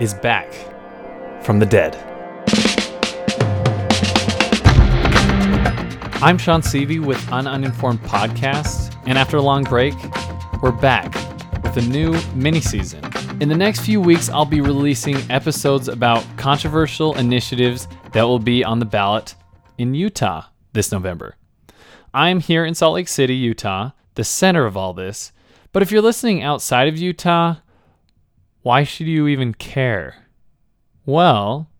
Is back from the dead. I'm Sean Seavey with An Uninformed Podcast, and after a long break, we're back with a new mini season. In the next few weeks, I'll be releasing episodes about controversial initiatives that will be on the ballot in Utah this November. I'm here in Salt Lake City, Utah, the center of all this. But if you're listening outside of Utah, why should you even care? Well,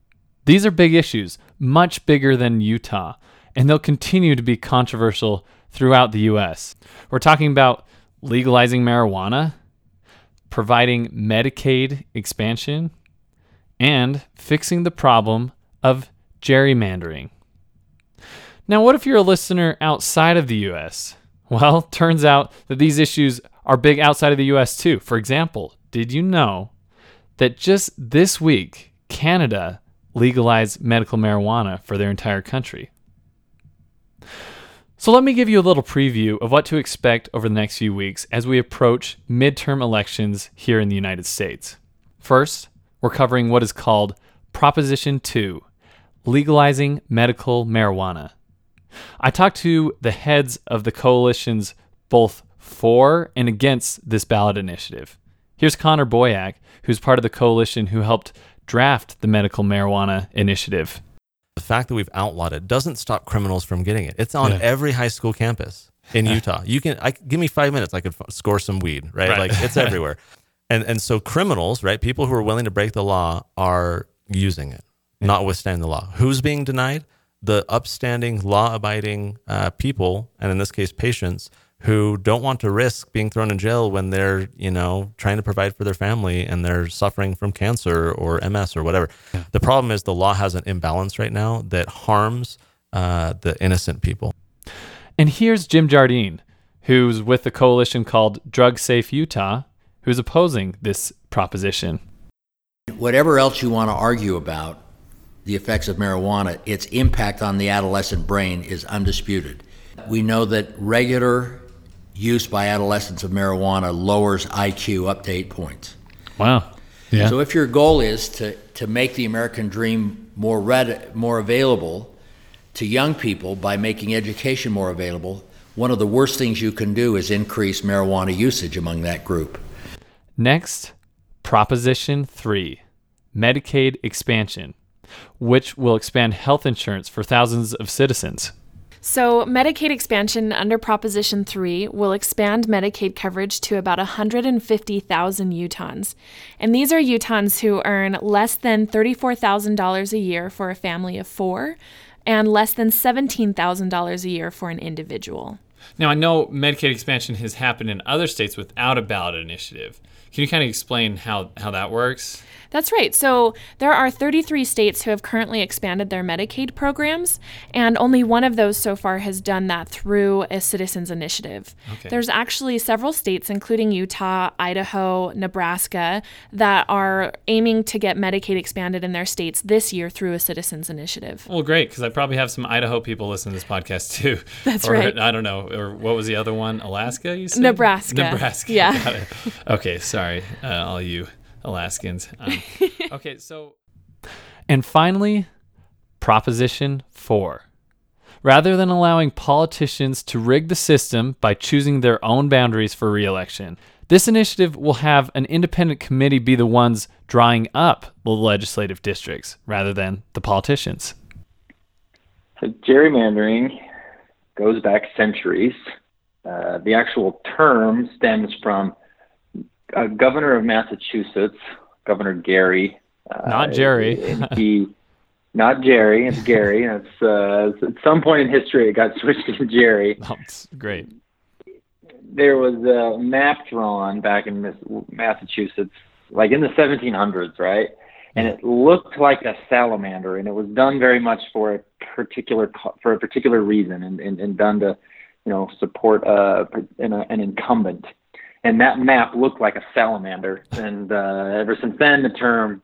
these are big issues, much bigger than Utah, and they'll continue to be controversial throughout the US. We're talking about legalizing marijuana, providing Medicaid expansion, and fixing the problem of gerrymandering. Now, what if you're a listener outside of the US? Well, turns out that these issues are big outside of the US too. For example, did you know that just this week, Canada legalized medical marijuana for their entire country? So, let me give you a little preview of what to expect over the next few weeks as we approach midterm elections here in the United States. First, we're covering what is called Proposition 2 legalizing medical marijuana. I talked to the heads of the coalitions both for and against this ballot initiative. Here's Connor Boyack, who's part of the coalition who helped draft the medical marijuana initiative the fact that we've outlawed it doesn't stop criminals from getting it. It's on Yeah. every high school campus in Utah. You can I, give me five minutes, I could f- score some weed, right? Right. Like it's everywhere. And and so criminals, right? People who are willing to break the law are using it, notwithstanding the law. Who's being denied? The upstanding, law-abiding uh, people, and in this case, patients who don't want to risk being thrown in jail when they're, you know, trying to provide for their family and they're suffering from cancer or MS or whatever. The problem is the law has an imbalance right now that harms uh, the innocent people. And here's Jim Jardine, who's with the coalition called Drug Safe Utah, who's opposing this proposition. Whatever else you want to argue about the effects of marijuana, its impact on the adolescent brain is undisputed. We know that regular use by adolescents of marijuana lowers IQ up to eight points. Wow. Yeah. So if your goal is to, to make the American dream more read, more available to young people by making education more available, one of the worst things you can do is increase marijuana usage among that group. Next, Proposition 3 Medicaid expansion, which will expand health insurance for thousands of citizens. So, Medicaid expansion under Proposition 3 will expand Medicaid coverage to about 150,000 Utahns. And these are Utahns who earn less than $34,000 a year for a family of four and less than $17,000 a year for an individual. Now, I know Medicaid expansion has happened in other states without a ballot initiative. Can you kind of explain how, how that works? That's right. So there are 33 states who have currently expanded their Medicaid programs, and only one of those so far has done that through a citizens initiative. Okay. There's actually several states, including Utah, Idaho, Nebraska, that are aiming to get Medicaid expanded in their states this year through a citizens initiative. Well, great, because I probably have some Idaho people listening to this podcast too. That's or, right. I don't know. Or what was the other one? Alaska, you said? Nebraska. Nebraska. Yeah. Got it. Okay, sorry, uh, all you Alaskans. Um, okay, so. And finally, Proposition 4. Rather than allowing politicians to rig the system by choosing their own boundaries for reelection, this initiative will have an independent committee be the ones drawing up the legislative districts rather than the politicians. So gerrymandering goes back centuries. Uh, the actual term stems from a governor of Massachusetts, Governor Gary. Uh, Not Jerry. he, not Jerry. It's Gary. It's uh, at some point in history it got switched to Jerry. Oh, it's great. There was a map drawn back in Massachusetts, like in the 1700s, right? And it looked like a salamander, and it was done very much for a particular for a particular reason, and, and, and done to, you know, support uh, an, an incumbent. And that map looked like a salamander, and uh, ever since then, the term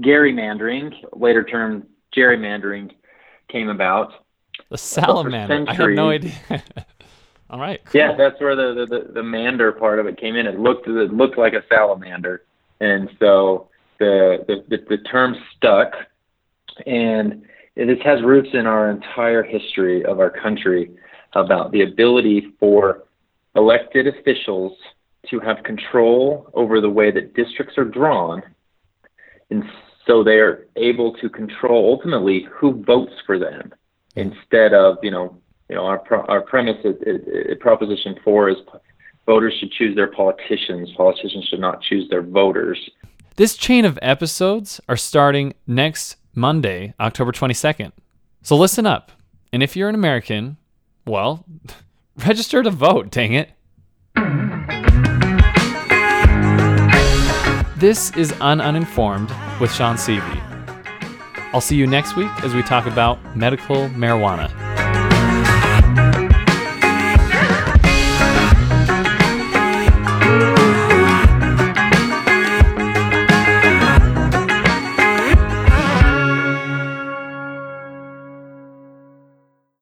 gerrymandering, later term gerrymandering, came about. The salamander. I had no idea. All right. Cool. Yeah, that's where the, the, the, the mander part of it came in. It looked it looked like a salamander, and so the the, the, term stuck, and this has roots in our entire history of our country about the ability for elected officials to have control over the way that districts are drawn, and so they are able to control ultimately who votes for them instead of you know you know our pro- our premise at, at, at proposition four is voters should choose their politicians. Politicians should not choose their voters this chain of episodes are starting next monday october 22nd so listen up and if you're an american well register to vote dang it This is Uninformed with Sean Seavey. I'll see you next week as we talk about medical marijuana.